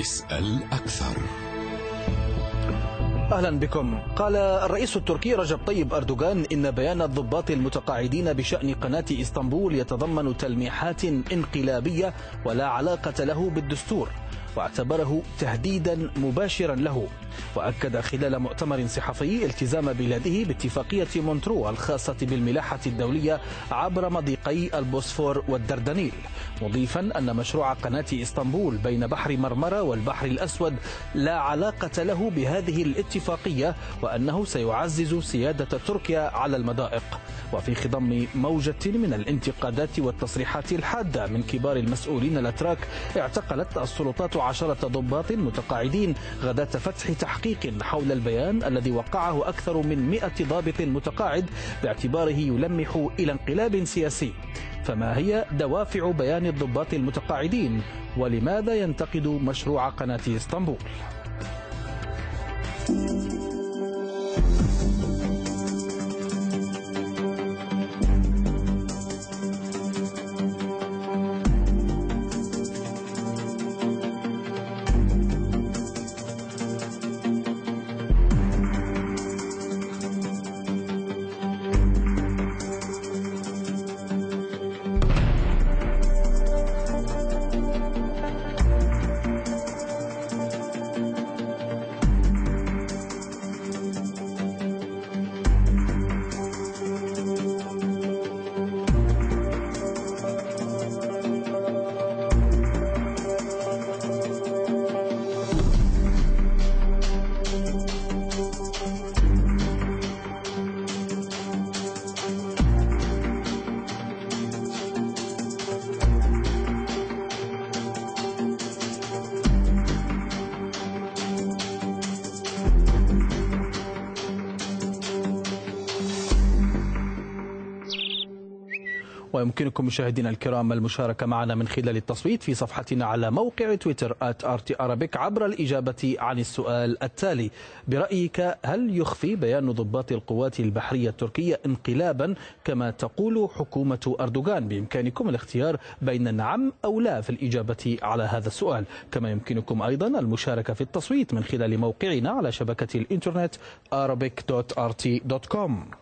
اسأل أكثر. أهلا بكم. قال الرئيس التركي رجب طيب أردوغان إن بيان الضباط المتقاعدين بشأن قناة إسطنبول يتضمن تلميحات انقلابية ولا علاقة له بالدستور واعتبره تهديدا مباشرا له. وأكد خلال مؤتمر صحفي التزام بلاده باتفاقية مونترو الخاصة بالملاحة الدولية عبر مضيقي البوسفور والدردنيل مضيفا أن مشروع قناة إسطنبول بين بحر مرمرة والبحر الأسود لا علاقة له بهذه الاتفاقية وأنه سيعزز سيادة تركيا على المضائق. وفي خضم موجة من الانتقادات والتصريحات الحادة من كبار المسؤولين الأتراك اعتقلت السلطات عشرة ضباط متقاعدين غداة فتح تحقيق حول البيان الذي وقعه أكثر من مئة ضابط متقاعد باعتباره يلمح إلى انقلاب سياسي فما هي دوافع بيان الضباط المتقاعدين ولماذا ينتقد مشروع قناة إسطنبول؟ ويمكنكم مشاهدينا الكرام المشاركة معنا من خلال التصويت في صفحتنا على موقع تويتر @RT عبر الإجابة عن السؤال التالي. برأيك هل يخفي بيان ضباط القوات البحرية التركية انقلابا كما تقول حكومة أردوغان؟ بإمكانكم الاختيار بين نعم أو لا في الإجابة على هذا السؤال. كما يمكنكم أيضا المشاركة في التصويت من خلال موقعنا على شبكة الإنترنت arabic.rt.com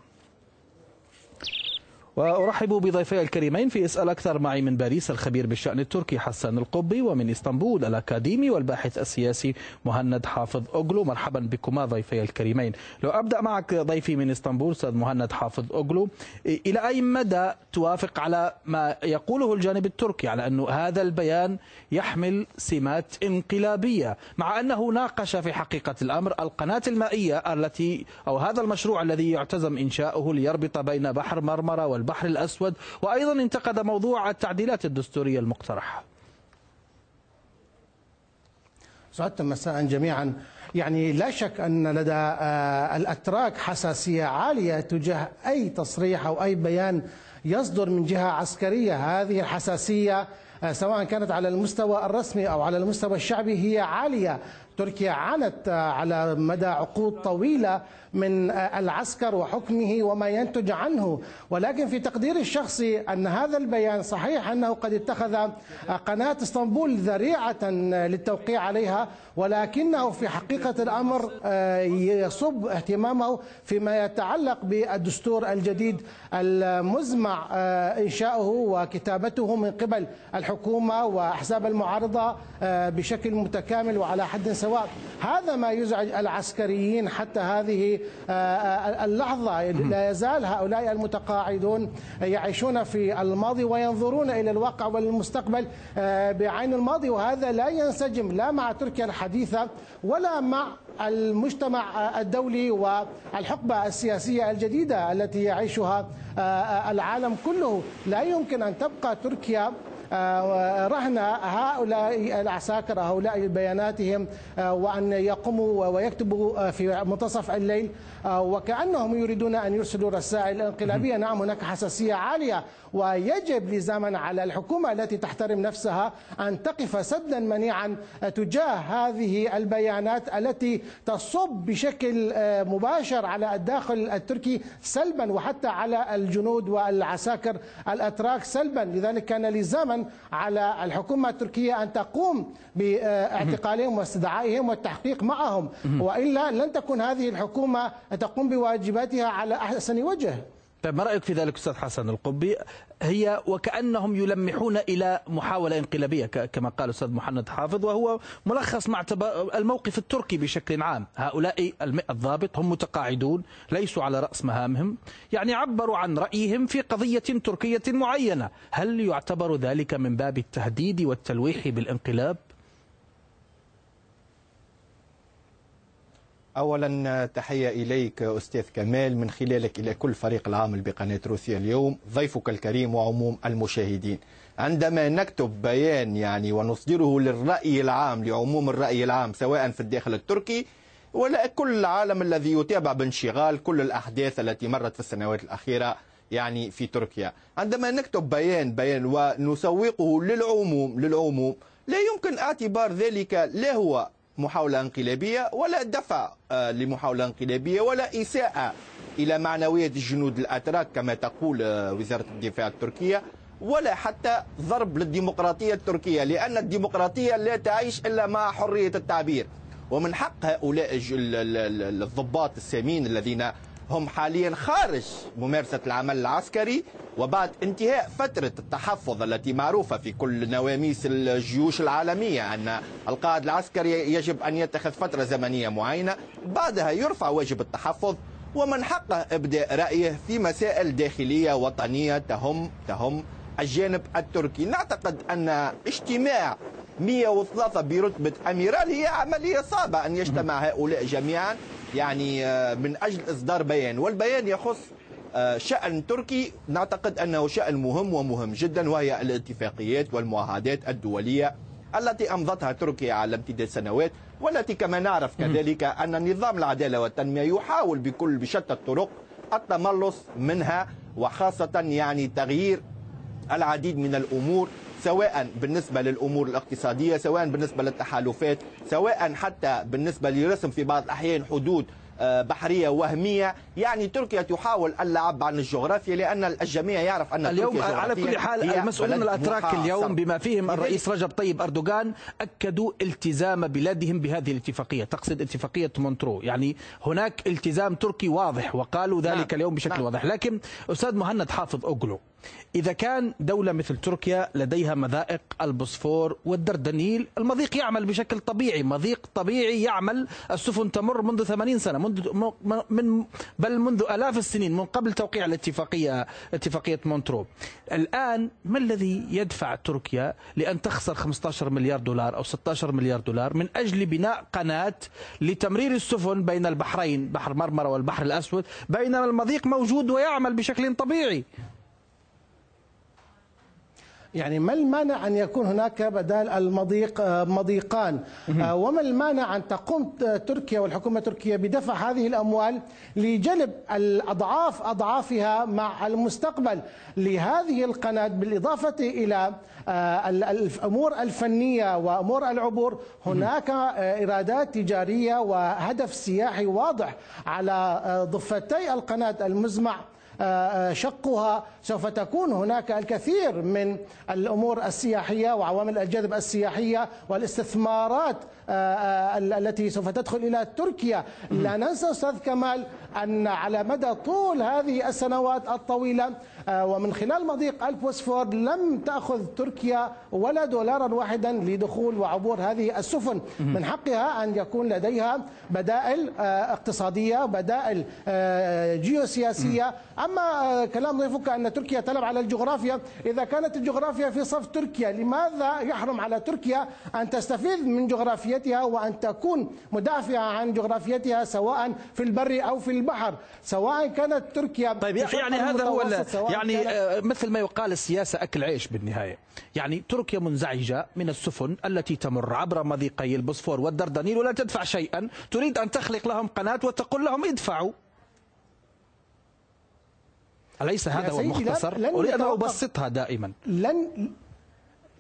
وأرحب بضيفي الكريمين في إسأل أكثر معي من باريس الخبير بالشأن التركي حسان القبي ومن إسطنبول الأكاديمي والباحث السياسي مهند حافظ أوغلو. مرحبا بكما ضيفي الكريمين. لو أبدأ معك ضيفي من إسطنبول أستاذ مهند حافظ أوغلو. إلى أي مدى توافق على ما يقوله الجانب التركي على أنه هذا البيان يحمل سمات انقلابية مع أنه ناقش في حقيقة الأمر القناة المائية التي أو هذا المشروع الذي يعتزم إنشاؤه ليربط بين بحر مرمرة والبحر البحر الأسود وأيضا انتقد موضوع التعديلات الدستورية المقترحة. سعدتم مساء جميعا. يعني لا شك أن لدى آه، الأتراك حساسية عالية تجاه أي تصريح أو أي بيان يصدر من جهة عسكرية. هذه الحساسية آه، سواء كانت على المستوى الرسمي أو على المستوى الشعبي هي عالية. تركيا عانت آه، على مدى عقود طويلة من آه، العسكر وحكمه وما ينتج عنه. ولكن في تقديري الشخصي أن هذا البيان صحيح أنه قد اتخذ آه، قناة اسطنبول ذريعة للتوقيع عليها ولكنه في حقيقة الأمر يصب اهتمامه فيما يتعلق بالدستور الجديد المزمع إنشاؤه وكتابته من قبل الحكومة وأحزاب المعارضة بشكل متكامل وعلى حد سواء. سواء هذا ما يزعج العسكريين حتى هذه آه، آه، اللحظة. لا يزال هؤلاء المتقاعدون يعيشون في الماضي وينظرون إلى الواقع والمستقبل آه، بعين الماضي. وهذا لا ينسجم لا مع تركيا الحديثة ولا مع المجتمع الدولي والحقبة السياسية الجديدة التي يعيشها العالم كله. لا يمكن أن تبقى تركيا رهن هؤلاء العساكر هؤلاء بياناتهم آه، وأن يقوموا ويكتبوا آه، في منتصف الليل وكأنهم يريدون أن يرسلوا رسائل انقلابية. نعم هناك حساسية عالية ويجب لزاما على الحكومة التي تحترم نفسها أن تقف سدا منيعا تجاه هذه البيانات التي تصب بشكل مباشر على الداخل التركي سلبا وحتى على الجنود والعساكر الأتراك سلبا. لذلك كان لزاما أيضا على الحكومة التركية أن تقوم باعتقالهم واستدعائهم والتحقيق معهم. وإلا لن تكون هذه الحكومة تقوم بواجباتها على أحسن وجه. طيب ما رأيك في ذلك أستاذ حسن القبي؟ هي وكأنهم يلمحون إلى محاولة انقلابية كما قال الاستاذ محمد حافظ وهو ملخص مع الموقف التركي بشكل عام. هؤلاء الضابط هم متقاعدون ليسوا على رأس مهامهم. يعني عبروا عن رأيهم في قضية تركية معينة. هل يعتبر ذلك من باب التهديد والتلويح بالانقلاب؟ اولا تحية إليك أستاذ كمال من خلالك إلى كل فريق العامل بقناة روسيا اليوم. ضيفك الكريم وعموم المشاهدين. عندما نكتب بيان يعني ونصدره للرأي العام لعموم الرأي العام سواء في الداخل التركي ولا كل العالم الذي يتابع بانشغال كل الأحداث التي مرت في السنوات الأخيرة يعني في تركيا. عندما نكتب بيان بيان ونسوقه للعموم للعموم لا يمكن اعتبار ذلك لا هو محاولة انقلابية ولا دفع آه، لمحاولة انقلابية ولا إساءة إلى معنوية الجنود الأتراك كما تقول آه، وزارة الدفاع التركية ولا حتى ضرب للديمقراطية التركية لأن الديمقراطية لا تعيش إلا مع حرية التعبير. ومن حق هؤلاء الضباط السامين الذين هم حاليا خارج ممارسة العمل العسكري وبعد انتهاء فترة التحفظ التي معروفة في كل نواميس الجيوش العالمية أن القائد العسكري يجب أن يتخذ فترة زمنية معينة بعدها يرفع واجب التحفظ ومن حقه إبداء رأيه في مسائل داخلية وطنية تهم تهم الجانب التركي. نعتقد أن اجتماع 103 برتبة أميرال. هي عملية صعبة أن يجتمع هؤلاء جميعا يعني آه، من أجل إصدار بيان. والبيان يخص آه، شأن تركي. نعتقد أنه شأن مهم ومهم جدا وهي الاتفاقيات والمعاهدات الدولية التي أمضتها تركيا على امتداد سنوات والتي كما نعرف كذلك أن نظام العدالة والتنمية يحاول بكل بشتى الطرق التملص منها وخاصة يعني تغيير العديد من الأمور سواء بالنسبة للأمور الاقتصادية سواء بالنسبة للتحالفات سواء حتى بالنسبة لرسم في بعض الأحيان حدود آه، بحرية وهمية. يعني تركيا تحاول اللعب عن الجغرافيا لأن الجميع يعرف أن اليوم على كل حال المسؤولين الأتراك اليوم بما فيهم الرئيس رجب طيب أردوغان أكدوا التزام بلادهم بهذه الاتفاقية. تقصد اتفاقية مونترو. يعني هناك التزام تركي واضح وقالوا ذلك نعم. اليوم بشكل نعم. واضح. لكن أستاذ مهند حافظ أوغلو إذا كان دولة مثل تركيا لديها مضائق البوسفور والدردنيل المضيق يعمل بشكل طبيعي مضيق طبيعي يعمل السفن تمر منذ 80 سنة منذ من بل منذ آلاف السنين من قبل توقيع الاتفاقية اتفاقية مونترو. الآن ما الذي يدفع تركيا لأن تخسر 15 مليار دولار أو 16 مليار دولار من أجل بناء قناة لتمرير السفن بين البحرين بحر مرمرة والبحر الأسود بينما المضيق موجود ويعمل بشكل طبيعي؟ يعني ما المانع أن يكون هناك بدال المضيق آه، مضيقان آه، وما المانع أن تقوم تركيا والحكومة التركية بدفع هذه الأموال لجلب الأضعاف أضعافها مع المستقبل؟ لهذه القناة بالإضافة إلى آه، الأمور الفنية وأمور العبور هناك إرادات تجارية وهدف سياحي واضح على ضفتي القناة المزمع. شقها سوف تكون هناك الكثير من الأمور السياحية وعوامل الجذب السياحية والاستثمارات آه، آه، التي سوف تدخل إلى تركيا. لا ننسى أستاذ كمال أن على مدى طول هذه السنوات الطويلة آه، ومن خلال مضيق البوسفور لم تأخذ تركيا ولا دولارا واحدا لدخول وعبور هذه السفن. من حقها أن يكون لديها بدائل اقتصادية بدائل جيوسياسية. أما كلام ضيفك أن تركيا تلعب على الجغرافيا إذا كانت الجغرافيا في صف تركيا لماذا يحرم على تركيا أن تستفيد من جغرافيتها وأن تكون مدافعة عن جغرافيتها سواء في البر أو في البحر؟ سواء كانت تركيا طيب يعني هذا هو يعني آه، مثل ما يقال السياسة أكل عيش بالنهاية. يعني تركيا منزعجة من السفن التي تمر عبر مضيقي البوسفور والدردنيل ولا تدفع شيئا. تريد أن تخلق لهم قناة وتقول لهم ادفعوا. أليس هذا هو المختصر؟ أريد أن أبسطها دائما. لن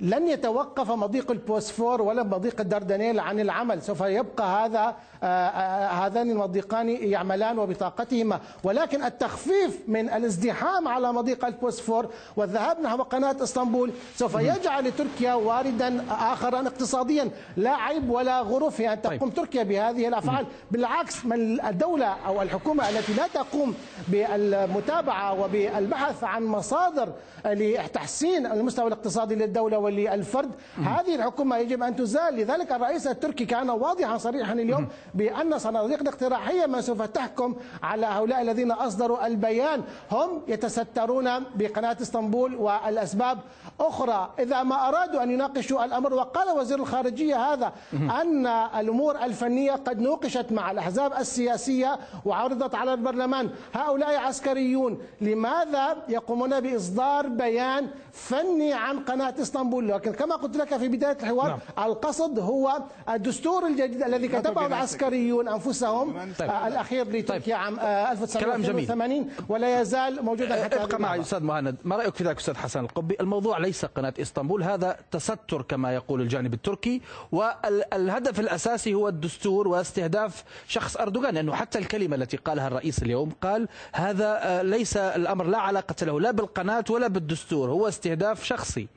لن يتوقف مضيق البوسفور ولا مضيق الدردنيل عن العمل. سوف يبقى هذا آه، آه، هذان المضيقان يعملان وبطاقتهما. ولكن التخفيف من الازدحام على مضيق البوسفور والذهاب نحو قناة اسطنبول سوف يجعل تركيا واردا آخرا اقتصاديا. لا عيب ولا غرو في أن تقوم طيب. تركيا بهذه الأفعال. بالعكس من الدولة أو الحكومة التي لا تقوم بالمتابعة وبالبحث عن مصادر لتحسين المستوى الاقتصادي للدولة وللفرد هذه الحكومة يجب أن تزال. لذلك الرئيس التركي كان واضحا صريحا اليوم بأن صناديق الاقتراحية ما سوف تحكم على هؤلاء الذين أصدروا البيان. هم يتسترون بقناة إسطنبول والأسباب أخرى. إذا ما أرادوا أن يناقشوا الأمر وقال وزير الخارجية هذا أن الأمور الفنية قد نوقشت مع الأحزاب السياسية وعرضت على البرلمان. هؤلاء عسكريون لماذا يقومون بإصدار بيان فني عن قناة إسطنبول لكن كما قلت لك في بداية الحوار نعم. القصد هو الدستور الجديد الذي كتبه العسكريون أنفسهم طيب. الأخير لتركيا طيب. عام 1982 ولا يزال موجودا حتى ابقى معي أستاذ مهند. ما رأيك في ذلك أستاذ حسن القبي الموضوع ليس قناة إسطنبول هذا تستر كما يقول الجانب التركي والهدف الأساسي هو الدستور واستهداف شخص أردوغان لأنه حتى الكلمة التي قالها الرئيس اليوم قال هذا آه، ليس الأمر لا علاقة له لا بالقناة ولا بالدستور هو استهداف شخصي.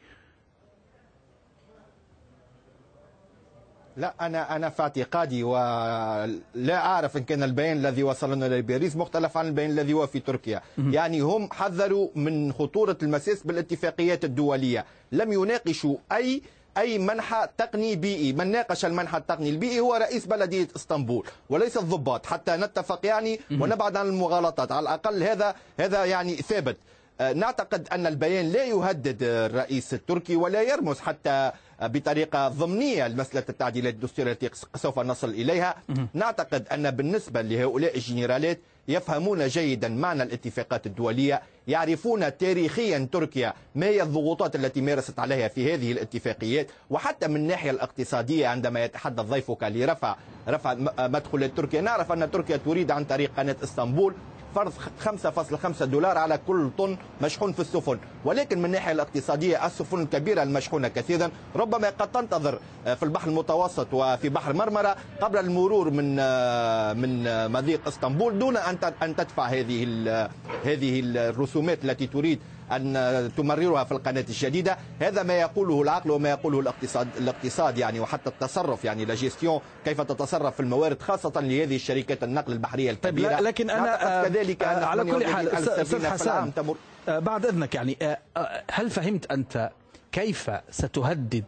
لا أنا أنا في اعتقادي ولا أعرف إن كان البيان الذي وصلنا إلى باريس مختلف عن البيان الذي هو في تركيا. يعني هم حذروا من خطورة المساس بالاتفاقيات الدولية. لم يناقشوا أي أي منحى تقني بيئي من ناقش المنحى التقني البيئي هو رئيس بلديه إسطنبول وليس الضباط. حتى نتفق يعني ونبعد عن المغالطات. على الأقل هذا هذا يعني ثابت. نعتقد أن البيان لا يهدد الرئيس التركي ولا يرمز حتى بطريقة ضمنية لمسألة التعديلات الدستورية التي سوف نصل إليها. نعتقد أن بالنسبة لهؤلاء الجنرالات يفهمون جيدا معنى الاتفاقات الدولية يعرفون تاريخيا تركيا ما هي الضغوطات التي مارست عليها في هذه الاتفاقيات. وحتى من الناحية الاقتصادية عندما يتحدث ضيفك لرفع رفع مدخولات تركيا نعرف أن تركيا تريد عن طريق قناة إسطنبول. فرض 5.5 دولار على كل طن مشحون في السفن. ولكن من الناحية الاقتصادية السفن الكبيرة المشحونة كثيرا. ربما قد تنتظر آه، في البحر المتوسط وفي بحر مرمرة قبل المرور من آه، من آه، مضيق إسطنبول دون أن تدفع هذه هذه الرسومات التي تريد أن تمررها في القناة الجديدة هذا ما يقوله العقل وما يقوله الاقتصاد الاقتصاد يعني وحتى التصرف يعني لاجيستيون كيف تتصرف في الموارد خاصة لهذه الشركات النقل البحرية طيب، الكبيرة. لكن أنا كذلك أن على كل حال أستاذ حسان بعد إذنك يعني هل فهمت أنت كيف ستهدد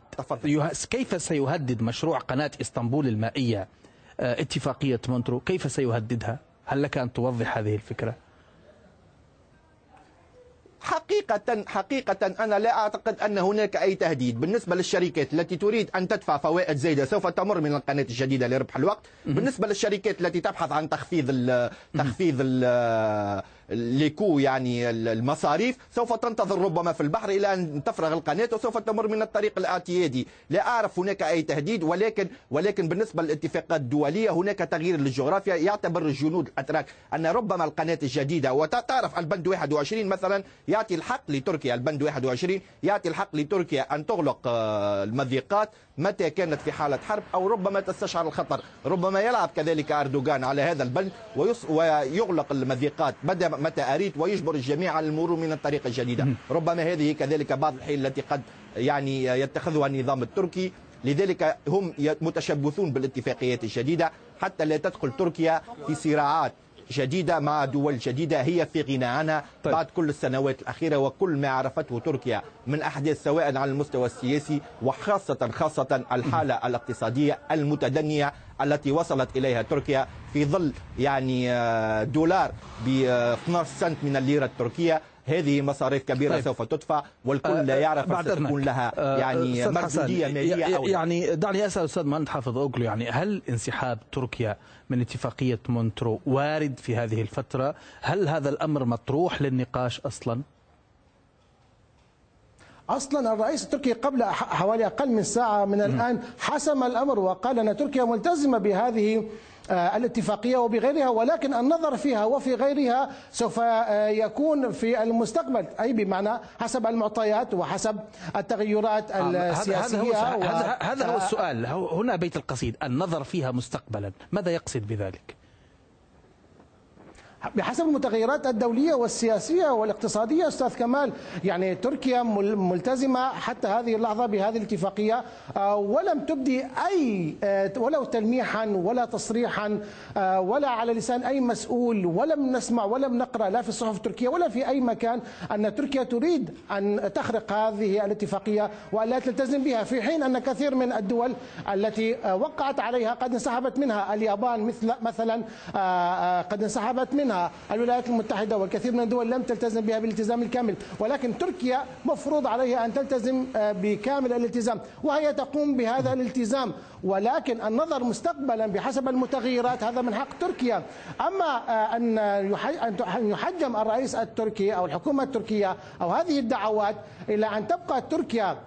كيف سيهدد مشروع قناة إسطنبول المائية اتفاقية مونترو؟ كيف سيهددها؟ هل لك أن توضح هذه الفكرة؟ حقيقة حقيقة أنا لا أعتقد أن هناك أي تهديد. بالنسبة للشركات التي تريد أن تدفع فوائد زايدة سوف تمر من القناة الجديدة لربح الوقت. بالنسبة للشركات التي تبحث عن تخفيض ال تخفيض ال les coûts يعني المصاريف سوف تنتظر ربما في البحر إلى أن تفرغ القناة وسوف تمر من الطريق الاعتيادي لا أعرف هناك أي تهديد ولكن ولكن بالنسبة للاتفاقات الدولية هناك تغيير للجغرافيا يعتبر الجنود الأتراك أن ربما القناة الجديدة وتعرف البند 21 مثلا يعطي الحق لتركيا البند 21 يعطي الحق لتركيا أن تغلق آه، المضيقات. متى كانت في حالة حرب أو ربما تستشعر الخطر. ربما يلعب كذلك أردوغان على هذا البند ويغلق المضيقات. متى أريد ويجبر الجميع على المرور من الطريقة الجديدة. ربما هذه كذلك بعض الحيل التي قد يعني يتخذها النظام التركي. لذلك هم متشبثون بالاتفاقيات الجديدة حتى لا تدخل تركيا في صراعات. جديدة مع دول جديدة هي في غنى عنها طيب. بعد كل السنوات الأخيرة وكل ما عرفته تركيا من أحداث سواء على المستوى السياسي وخاصة خاصة الحالة الاقتصادية المتدنية التي وصلت إليها تركيا في ظل يعني آه، دولار ب 12 سنت من الليرة التركية. هذه مصاريف كبيرة طيب. سوف تدفع والكل لا يعرف بعد ستكون لها. آه، يعني مردودية مالية أو يعني دعني أسأل أستاذ مهند حافظ أوغلو يعني هل انسحاب تركيا من اتفاقية مونترو وارد في هذه الفترة؟ هل هذا الأمر مطروح للنقاش أصلا؟ أصلا الرئيس التركي قبل حوالي أقل من ساعة من الآن حسم الأمر وقال أن تركيا ملتزمة بهذه آه، الاتفاقية وبغيرها ولكن النظر فيها وفي غيرها سوف آه، يكون في المستقبل. أي بمعنى حسب المعطيات وحسب التغيرات السياسية هذا هذا, هذا هو السؤال. هنا بيت القصيد. النظر فيها مستقبلا. ماذا يقصد بذلك؟ بحسب المتغيرات الدولية والسياسية والاقتصادية أستاذ كمال يعني تركيا ملتزمة حتى هذه اللحظة بهذه الاتفاقية. آه، ولم تبدي أي آه، ولو تلميحا ولا تصريحا آه، ولا على لسان أي مسؤول ولم نسمع ولم نقرأ لا في الصحف التركية ولا في أي مكان أن تركيا تريد أن تخرق هذه الاتفاقية وألا تلتزم بها في حين أن كثير من الدول التي وقعت عليها قد انسحبت منها. اليابان مثل مثلا قد انسحبت منها. منها الولايات المتحدة والكثير من الدول لم تلتزم بها بالالتزام الكامل ولكن تركيا مفروض عليها أن تلتزم آه، بكامل الالتزام وهي تقوم بهذا الالتزام. ولكن النظر مستقبلا بحسب المتغيرات هذا من حق تركيا. أما آه، أن يحجم الرئيس التركي أو الحكومة التركية أو هذه الدعوات إلى أن تبقى تركيا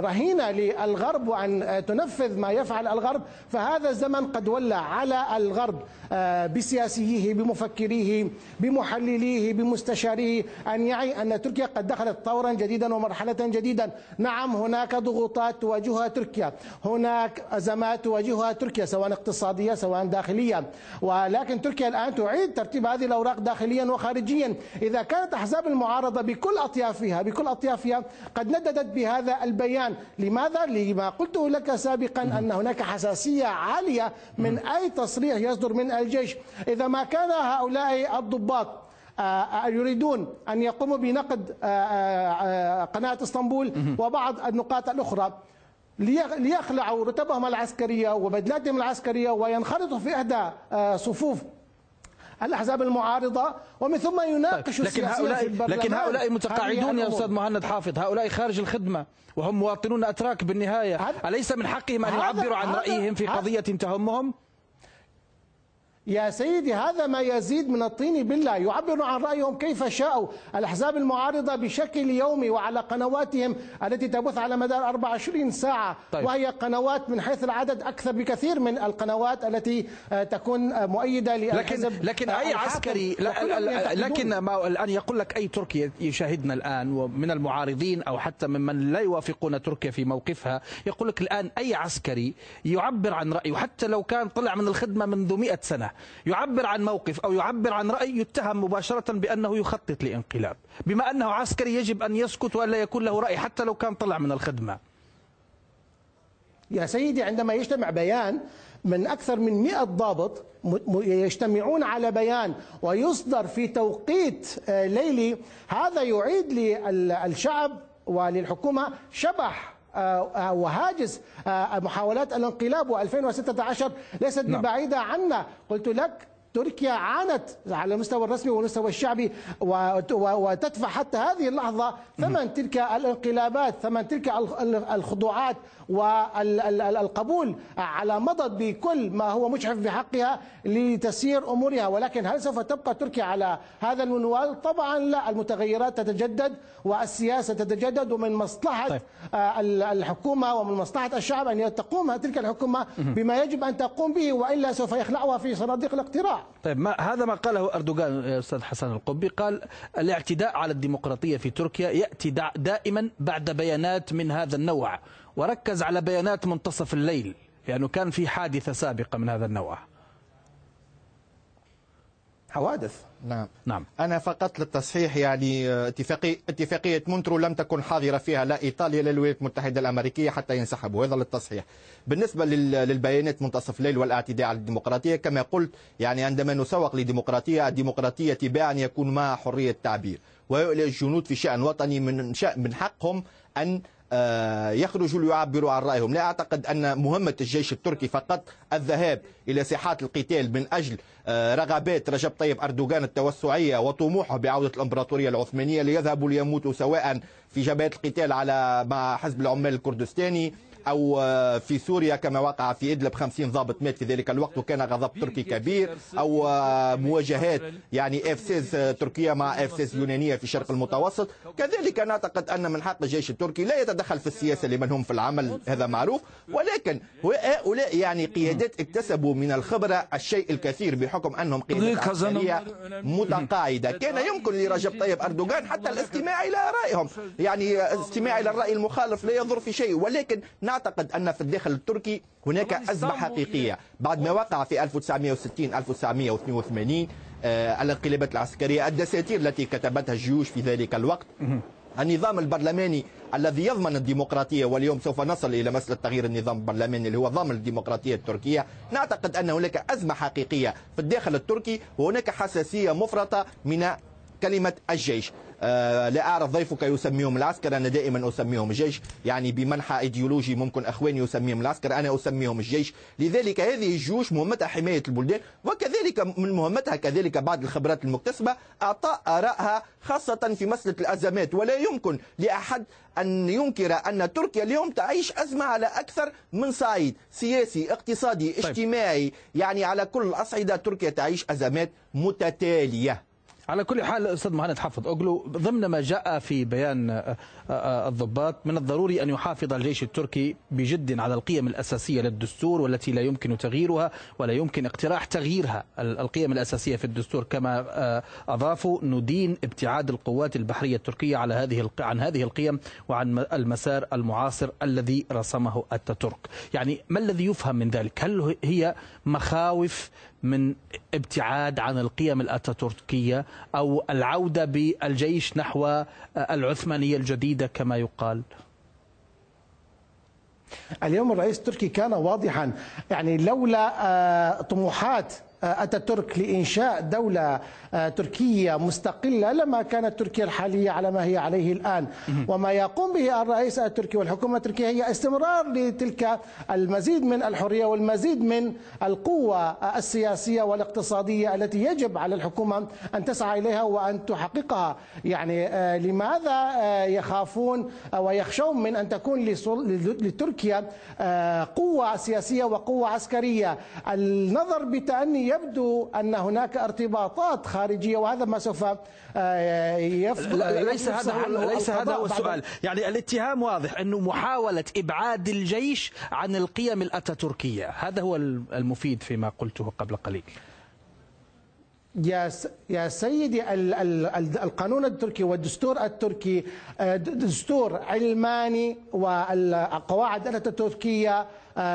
رهينة للغرب وأن تنفذ ما يفعل الغرب فهذا الزمن قد ولى على الغرب آه، بسياسيه بمفكريه بمحلليه بمستشاريه أن يعي أن تركيا قد دخلت طورا جديدا ومرحلة جديدا. نعم هناك ضغوطات تواجهها تركيا هناك أزمات تواجهها تركيا سواء اقتصادية سواء داخلية. ولكن تركيا الآن تعيد ترتيب هذه الأوراق داخليا وخارجيا. إذا كانت أحزاب المعارضة بكل أطيافها بكل أطيافها قد نددت بهذا البيان. لماذا؟ لما قلته لك سابقا أن هناك حساسية عالية من أي تصريح يصدر من الجيش. إذا ما كان هؤلاء الضباط آه، آه، يريدون أن يقوموا بنقد آه، قناة إسطنبول وبعض النقاط الأخرى. ليخلعوا رتبهم العسكرية وبدلاتهم العسكرية وينخرطوا في إحدى صفوف الأحزاب المعارضة ومن ثم يناقش طيب لكن هؤلاء لكن هؤلاء متقاعدون يا أستاذ مهند حافظ هؤلاء خارج الخدمة وهم مواطنون أتراك بالنهاية. أليس من حقهم أن يعبروا عن رأيهم في قضية تهمهم؟ يا سيدي هذا ما يزيد من الطين بالله. يعبرون عن رأيهم كيف شاءوا. الأحزاب المعارضة بشكل يومي وعلى قنواتهم التي تبث على مدار 24 ساعة. طيب. وهي قنوات من حيث العدد أكثر بكثير من القنوات التي آه، تكون آه، مؤيدة للحزب لكن, لكن أي عسكري لكن ما الآن يقول لك أي تركي يشاهدنا الآن ومن المعارضين أو حتى ممن لا يوافقون تركيا في موقفها يقول لك الآن أي عسكري يعبر عن رأيه. حتى لو كان طلع من الخدمة منذ 100 سنة يعبر عن موقف أو يعبر عن رأي يتهم مباشرة بأنه يخطط لانقلاب. بما أنه عسكري يجب أن يسكت وألا يكون له رأي حتى لو كان طلع من الخدمة. يا سيدي عندما يجتمع بيان من أكثر من مئة ضابط يجتمعون على بيان ويصدر في توقيت آه، ليلي. هذا يعيد للشعب وللحكومة شبح وهاجس آه، محاولات الانقلاب و2016 ليست نعم. ببعيدة عنا قلت لك تركيا عانت على المستوى الرسمي والمستوى الشعبي وتدفع حتى هذه اللحظة ثمن تلك الانقلابات ثمن تلك الخضوعات والقبول على مضض بكل ما هو مجحف بحقها لتسيير أمورها. ولكن هل سوف تبقى تركيا على هذا المنوال؟ طبعا لا. المتغيرات تتجدد والسياسة تتجدد ومن مصلحة طيب. الحكومة ومن مصلحة الشعب أن تقوم تلك الحكومة بما يجب أن تقوم به وإلا سوف يخلعها في صناديق الاقتراع. طيب ما هذا ما قاله أردوغان أستاذ حسن القبي قال الاعتداء على الديمقراطية في تركيا يأتي دائما بعد بيانات من هذا النوع وركز على بيانات منتصف الليل لأنه كان في حادثة سابقة من هذا النوع. حوادث. نعم. نعم. أنا فقط للتصحيح يعني آه، اتفاقية اتفاقية مونترو لم تكن حاضرة فيها لا إيطاليا لا الولايات المتحدة الأمريكية حتى ينسحبوا. هذا للتصحيح. بالنسبة للبيانات منتصف الليل والاعتداء على الديمقراطية كما قلت يعني عندما نسوق لديمقراطية الديمقراطية تباعا يكون معها حرية التعبير. ويؤلي الجنود في شأن وطني من شأن من حقهم أن آه، يخرجوا ليعبروا عن رأيهم. لا أعتقد أن مهمة الجيش التركي فقط الذهاب إلى ساحات القتال من أجل آه، رغبات رجب طيب أردوغان التوسعية وطموحه بعودة الإمبراطورية العثمانية ليذهبوا ليموتوا سواء في جبهات القتال على مع حزب العمال الكردستاني أو آه، في سوريا كما وقع في إدلب 50 ضابط مات في ذلك الوقت وكان غضب تركي كبير أو آه، مواجهات يعني F seize تركيا مع F seize يونانية في الشرق المتوسط. كذلك نعتقد أن من حق الجيش التركي لا يتدخل في السياسة لمن هم في العمل هذا معروف. ولكن هؤلاء يعني قيادات اكتسبوا من الخبرة الشيء الكثير بحكم أنهم قيادات عسكرية متقاعدة. كان يمكن لرجب طيب أردوغان حتى الاستماع إلى رأيهم. يعني استماع إلى الرأي المخالف لا يضر في شيء. ولكن نعتقد أن في الداخل التركي هناك أزمة حقيقية. بعد ما وقع في 1960 1982 آه الانقلابات العسكرية الدساتير التي كتبتها الجيوش في ذلك الوقت النظام البرلماني الذي يضمن الديمقراطية واليوم سوف نصل إلى مسألة تغيير النظام البرلماني اللي هو ضامن الديمقراطية التركية نعتقد أن هناك أزمة حقيقية في الداخل التركي وهناك حساسية مفرطة من كلمة الجيش. لا أعرف ضيفك يسميهم العسكر أنا دائما أسميهم الجيش. يعني بمنحى إيديولوجي ممكن أخواني يسميهم العسكر أنا أسميهم الجيش. لذلك هذه الجيوش مهمتها حماية البلدان وكذلك من مهمتها كذلك بعض الخبرات المكتسبة أعطاء آرائها خاصة في مسألة الأزمات. ولا يمكن لأحد أن ينكر أن تركيا اليوم تعيش أزمة على أكثر من صعيد سياسي اقتصادي طيب. اجتماعي. يعني على كل الأصعدة تركيا تعيش أزمات متتالية. على كل حال أستاذ مهند حافظ أوغلو ضمن ما جاء في بيان آه، آه، الضباط من الضروري أن يحافظ الجيش التركي بجد على القيم الأساسية للدستور والتي لا يمكن تغييرها ولا يمكن اقتراح تغييرها. القيم الأساسية في الدستور كما آه، أضافوا ندين ابتعاد القوات البحرية التركية على هذه عن هذه القيم وعن المسار المعاصر الذي رسمه اتاتورك يعني ما الذي يفهم من ذلك؟ هل هي مخاوف من ابتعاد عن القيم الاتاتوركية أو العودة بالجيش نحو العثمانية الجديدة كما يقال. اليوم الرئيس التركي كان واضحا يعني لولا آه، طموحات أتاتورك لإنشاء دولة آه، تركية مستقلة لما كانت تركيا الحالية على ما هي عليه الآن. وما يقوم به الرئيس التركي والحكومة التركية هي استمرار لتلك المزيد من الحرية والمزيد من القوة السياسية والاقتصادية التي يجب على الحكومة أن تسعى إليها وأن تحققها. يعني آه، لماذا آه، يخافون ويخشون من أن تكون لتركيا قوة سياسية وقوة عسكرية؟ النظر بتأني يبدو أن هناك ارتباطات خارجية وهذا ما سوف آه، يفضل ليس هذا ليس هذا هو السؤال. يعني الاتهام واضح أنه محاولة إبعاد الجيش عن القيم الأتاتوركية. هذا هو المفيد فيما قلته قبل قليل. يا يا سيدي القانون التركي والدستور التركي آه، دستور علماني والقواعد الأتاتوركية آه،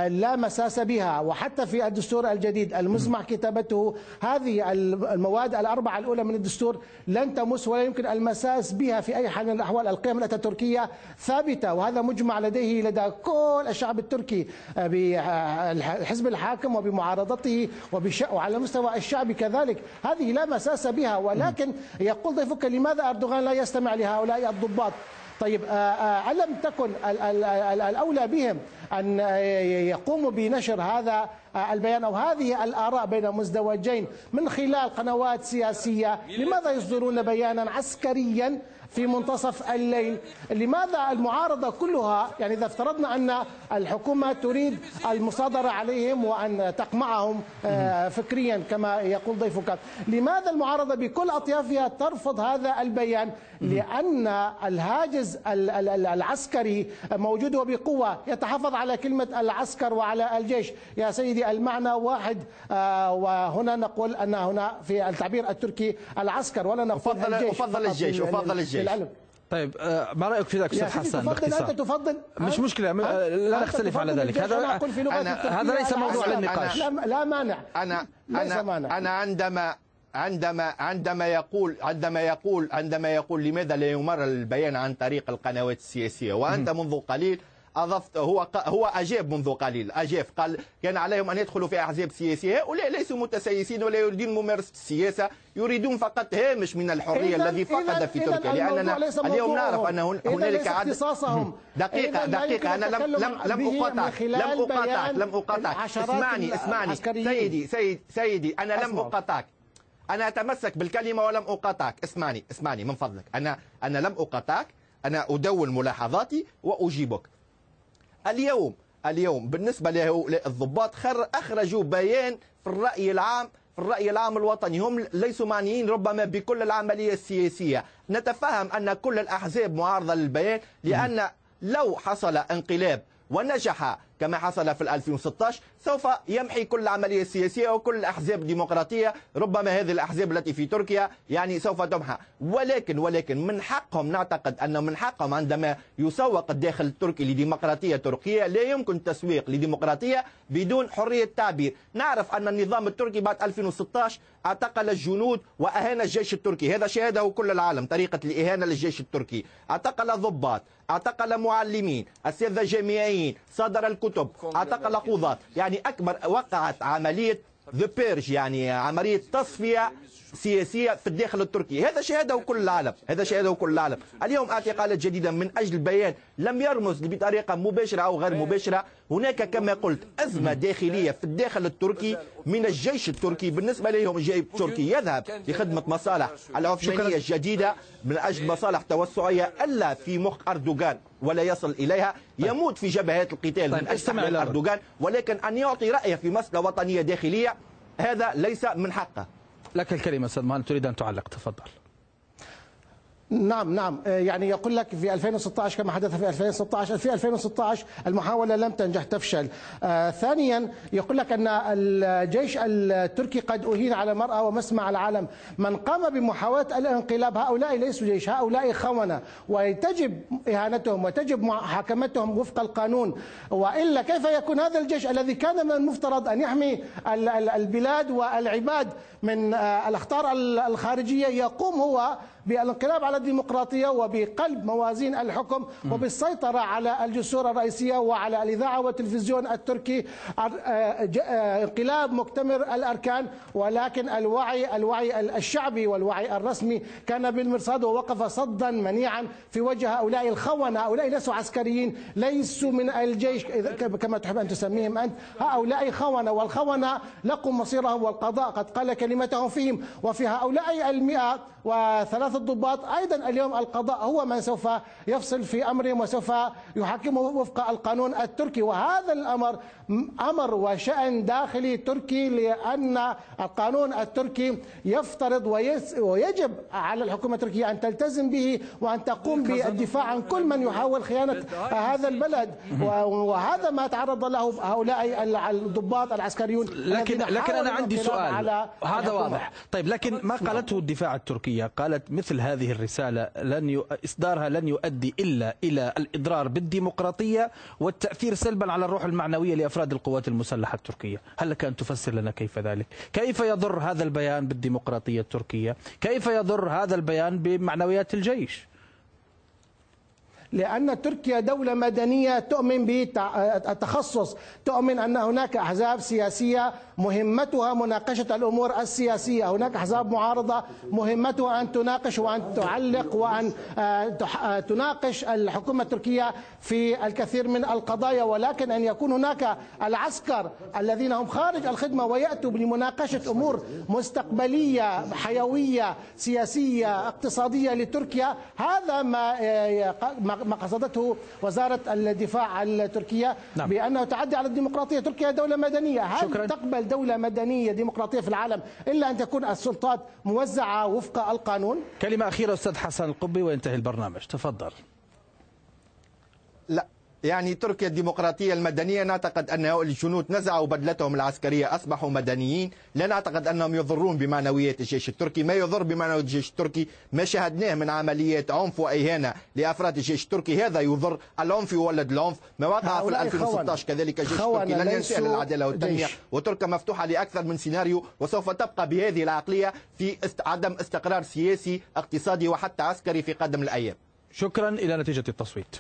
لا مساس بها. وحتى في الدستور الجديد المزمع كتابته هذه المواد الأربعة الأولى من الدستور لن تمس ولا يمكن المساس بها في أي حال من الأحوال. القيم الأتاتوركية ثابتة وهذا مجمع لديه لدى كل الشعب التركي آه، بالحزب الحاكم وبمعارضته وعلى مستوى الشعب كذلك. هذه لا مساس بها ولكن يقول ضيفك لماذا أردوغان لا يستمع لهؤلاء الضباط؟ طيب آه، ألم تكن الأولى بهم أن يقوموا بنشر هذا البيان أو هذه الآراء بين مزدوجين من خلال قنوات سياسية؟ لماذا يصدرون بيانا عسكريا في منتصف الليل. لماذا المعارضة كلها يعني إذا افترضنا أن الحكومة تريد المصادرة عليهم وأن تقمعهم آه، فكريا كما يقول ضيفك لماذا المعارضة بكل أطيافها ترفض هذا البيان؟ لأن الهاجس العسكري موجود وبقوة. يتحفظ على كلمة العسكر وعلى الجيش. يا سيدي المعنى واحد آه، وهنا نقول أن هنا في التعبير التركي العسكر ولا نقول أفضل الجيش أفضل الجيش أفضل الجيش. العلم طيب آه، ما رأيك في ذلك أستاذ حسن تفضل أنت تفضل. مش مشكلة لا نختلف على ذلك. هذا أنا هذا ليس موضوع للنقاش. لا مانع. أنا أنا أنا عندما عندما عندما يقول عندما يقول عندما يقول لماذا لا يمر البيان عن طريق القنوات السياسية؟ وأنت منذ قليل أضفت هو هو أجاب منذ قليل أجاب قال كان عليهم أن يدخلوا في أحزاب سياسية هؤلاء ليسوا متسيسين ولا يريدون ممارسة السياسة يريدون فقط هامش من الحرية الذي فقد في تركيا لأننا اليوم نعرف أن هنالك عدد دقيقة دقيقة أنا لم لم لم أقاطعك لم أقاطعك لم أقاطعك. اسمعني اسمعني. سيدي سيد سيدي أنا لم أقاطعك. أنا أتمسك بالكلمة ولم أقاطعك. اسمعني اسمعني من فضلك. أنا أنا لم أقاطعك. أنا أدون ملاحظاتي وأجيبك. اليوم اليوم بالنسبة لهؤلاء الضباط أخرجوا بيان في الرأي العام في الرأي العام الوطني. هم ليسوا معنيين ربما بكل العملية السياسية. نتفهم أن كل الأحزاب معارضة للبيان لأن لو حصل انقلاب ونجح كما حصل في 2016 سوف يمحي كل العملية السياسية وكل الأحزاب الديمقراطية ربما هذه الأحزاب التي في تركيا يعني سوف تمحى. ولكن ولكن من حقهم نعتقد أنه من حقهم عندما يسوق الداخل التركي لديمقراطية تركية لا يمكن تسويق لديمقراطية بدون حرية تعبير. نعرف أن النظام التركي بعد 2016 اعتقل الجنود وأهان الجيش التركي. هذا شاهده كل العالم طريقة الإهانة للجيش التركي. اعتقل ضباط اعتقل معلمين اساتذه جامعيين صدر الكتب اعتقل قضاة. يعني أكبر وقعت عملية ذا بيرج يعني عملية تصفية سياسية في الداخل التركي. هذا شهده كل العالم. هذا شهده كل العالم. اليوم اعتقالات جديده من أجل بيان لم يرمز بطريقة مباشرة أو غير مباشرة. هناك كما قلت أزمة داخلية في الداخل التركي من الجيش التركي. بالنسبة لهم الجيش التركي يذهب لخدمة مصالح. العثمانيه الجديدة من أجل مصالح توسعية إلا في مخ أردوغان ولا يصل إليها. يموت في جبهات القتال طيب من أجل أردوغان ولكن أن يعطي رايه في مسألة وطنية داخلية هذا ليس من حقه. لك الكلمة أستاذ مهند تريد أن تعلق تفضل. نعم نعم. آه، يعني يقول لك في 2016 كما حدث في 2016 في 2016 المحاولة لم تنجح تفشل. آه ثانيا يقول لك أن الجيش التركي قد أهين على مرأى ومسمع العالم. من قام بمحاولة الانقلاب هؤلاء ليسوا جيش هؤلاء خونة. وتجب إهانتهم وتجب محاكمتهم وفق القانون. وإلا كيف يكون هذا الجيش الذي كان من المفترض أن يحمي البلاد والعباد من آه، الأخطار الخارجية؟ يقوم هو بالانقلاب على الديمقراطية وبقلب موازين الحكم وبالسيطرة على الجسور الرئيسية وعلى الإذاعة والتلفزيون التركي آه، آه، انقلاب مكتمر الأركان. ولكن الوعي الوعي الشعبي والوعي الرسمي كان بالمرصاد ووقف صدا منيعا في وجه هؤلاء الخونة. هؤلاء ليسوا عسكريين ليسوا من الجيش. كما تحب أن تسميهم أنت. هؤلاء خونة والخونة لقوا مصيرهم والقضاء. قد قال كلمتهم فيهم. وفي هؤلاء المئة وثلاثة الضباط. أيضا اليوم القضاء هو من سوف يفصل في أمرهم وسوف يحكمه وفق القانون التركي. وهذا الأمر أمر وشأن داخلي تركي لأن القانون التركي يفترض ويجب على الحكومة التركية أن تلتزم به وأن تقوم بالدفاع عن كل من يحاول خيانة هذا البلد. وهذا ما تعرض له هؤلاء الضباط العسكريون لكن لكن أنا عندي سؤال. هذا واضح. طيب لكن ما قالته الدفاع التركية؟ قالت مثل هذه الرسالة لن. إصدارها لن يؤدي إلا إلى الإضرار بالديمقراطية والتأثير سلبا على الروح المعنوية لأفراد القوات المسلحة التركية. هل لك أن تفسر لنا كيف ذلك؟ كيف يضر هذا البيان بالديمقراطية التركية؟ كيف يضر هذا البيان بمعنويات الجيش؟ لأن تركيا دولة مدنية تؤمن بالتخصص تؤمن أن هناك أحزاب سياسية مهمتها مناقشة الأمور السياسية. هناك أحزاب معارضة مهمتها أن تناقش وأن تعلق وأن آه، آه، تناقش الحكومة التركية في الكثير من القضايا. ولكن أن يكون هناك العسكر الذين هم خارج الخدمة ويأتوا بمناقشة أمور مستقبلية حيوية سياسية اقتصادية لتركيا هذا ما آه، ما قصدته وزارة الدفاع التركية نعم. بأنه تعدي على الديمقراطية. تركيا دولة مدنية. هل شكرا. تقبل دولة مدنية ديمقراطية في العالم إلا أن تكون السلطات موزعة وفق القانون؟ كلمة أخيرة أستاذ حسن القبي وينتهي البرنامج. تفضل. لا. يعني تركيا الديمقراطية المدنية نعتقد أن الجنود نزعوا بدلتهم العسكرية أصبحوا مدنيين. لا نعتقد أنهم يضرون بمعنويات الجيش التركي. ما يضر بمعنويات الجيش التركي؟ ما شاهدناه من عمليات عنف وإهانة لأفراد الجيش التركي. هذا يضر. العنف يولد العنف. ما وقع في 2016 كذلك الجيش التركي لن ينسى العدالة والتنمية. وتركيا مفتوحة لأكثر من سيناريو وسوف تبقى بهذه العقلية في عدم استقرار سياسي اقتصادي وحتى عسكري في قدم الأيام. شكرا إلى نتيجة التصويت.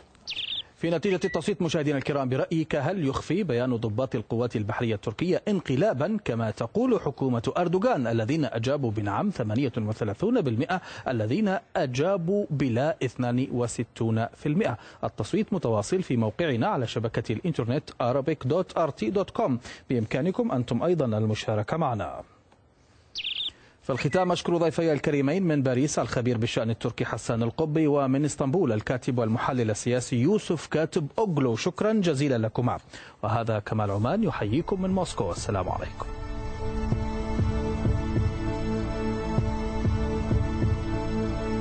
في نتيجة التصويت مشاهدينا الكرام برأيك هل يخفي بيان ضباط القوات البحرية التركية انقلابا كما تقول حكومة أردوغان الذين أجابوا بنعم 38% الذين أجابوا بلا 62% التصويت متواصل في موقعنا على شبكة الإنترنت arabic.rt.com بإمكانكم أنتم أيضا المشاركة معنا. في الختام أشكر ضيفي الكريمين من باريس الخبير بالشأن التركي حسان القبي ومن اسطنبول الكاتب والمحلل السياسي يوسف كاتب أوغلو. شكرا جزيلا لكما. وهذا كمال عمان يحييكم من موسكو. السلام عليكم.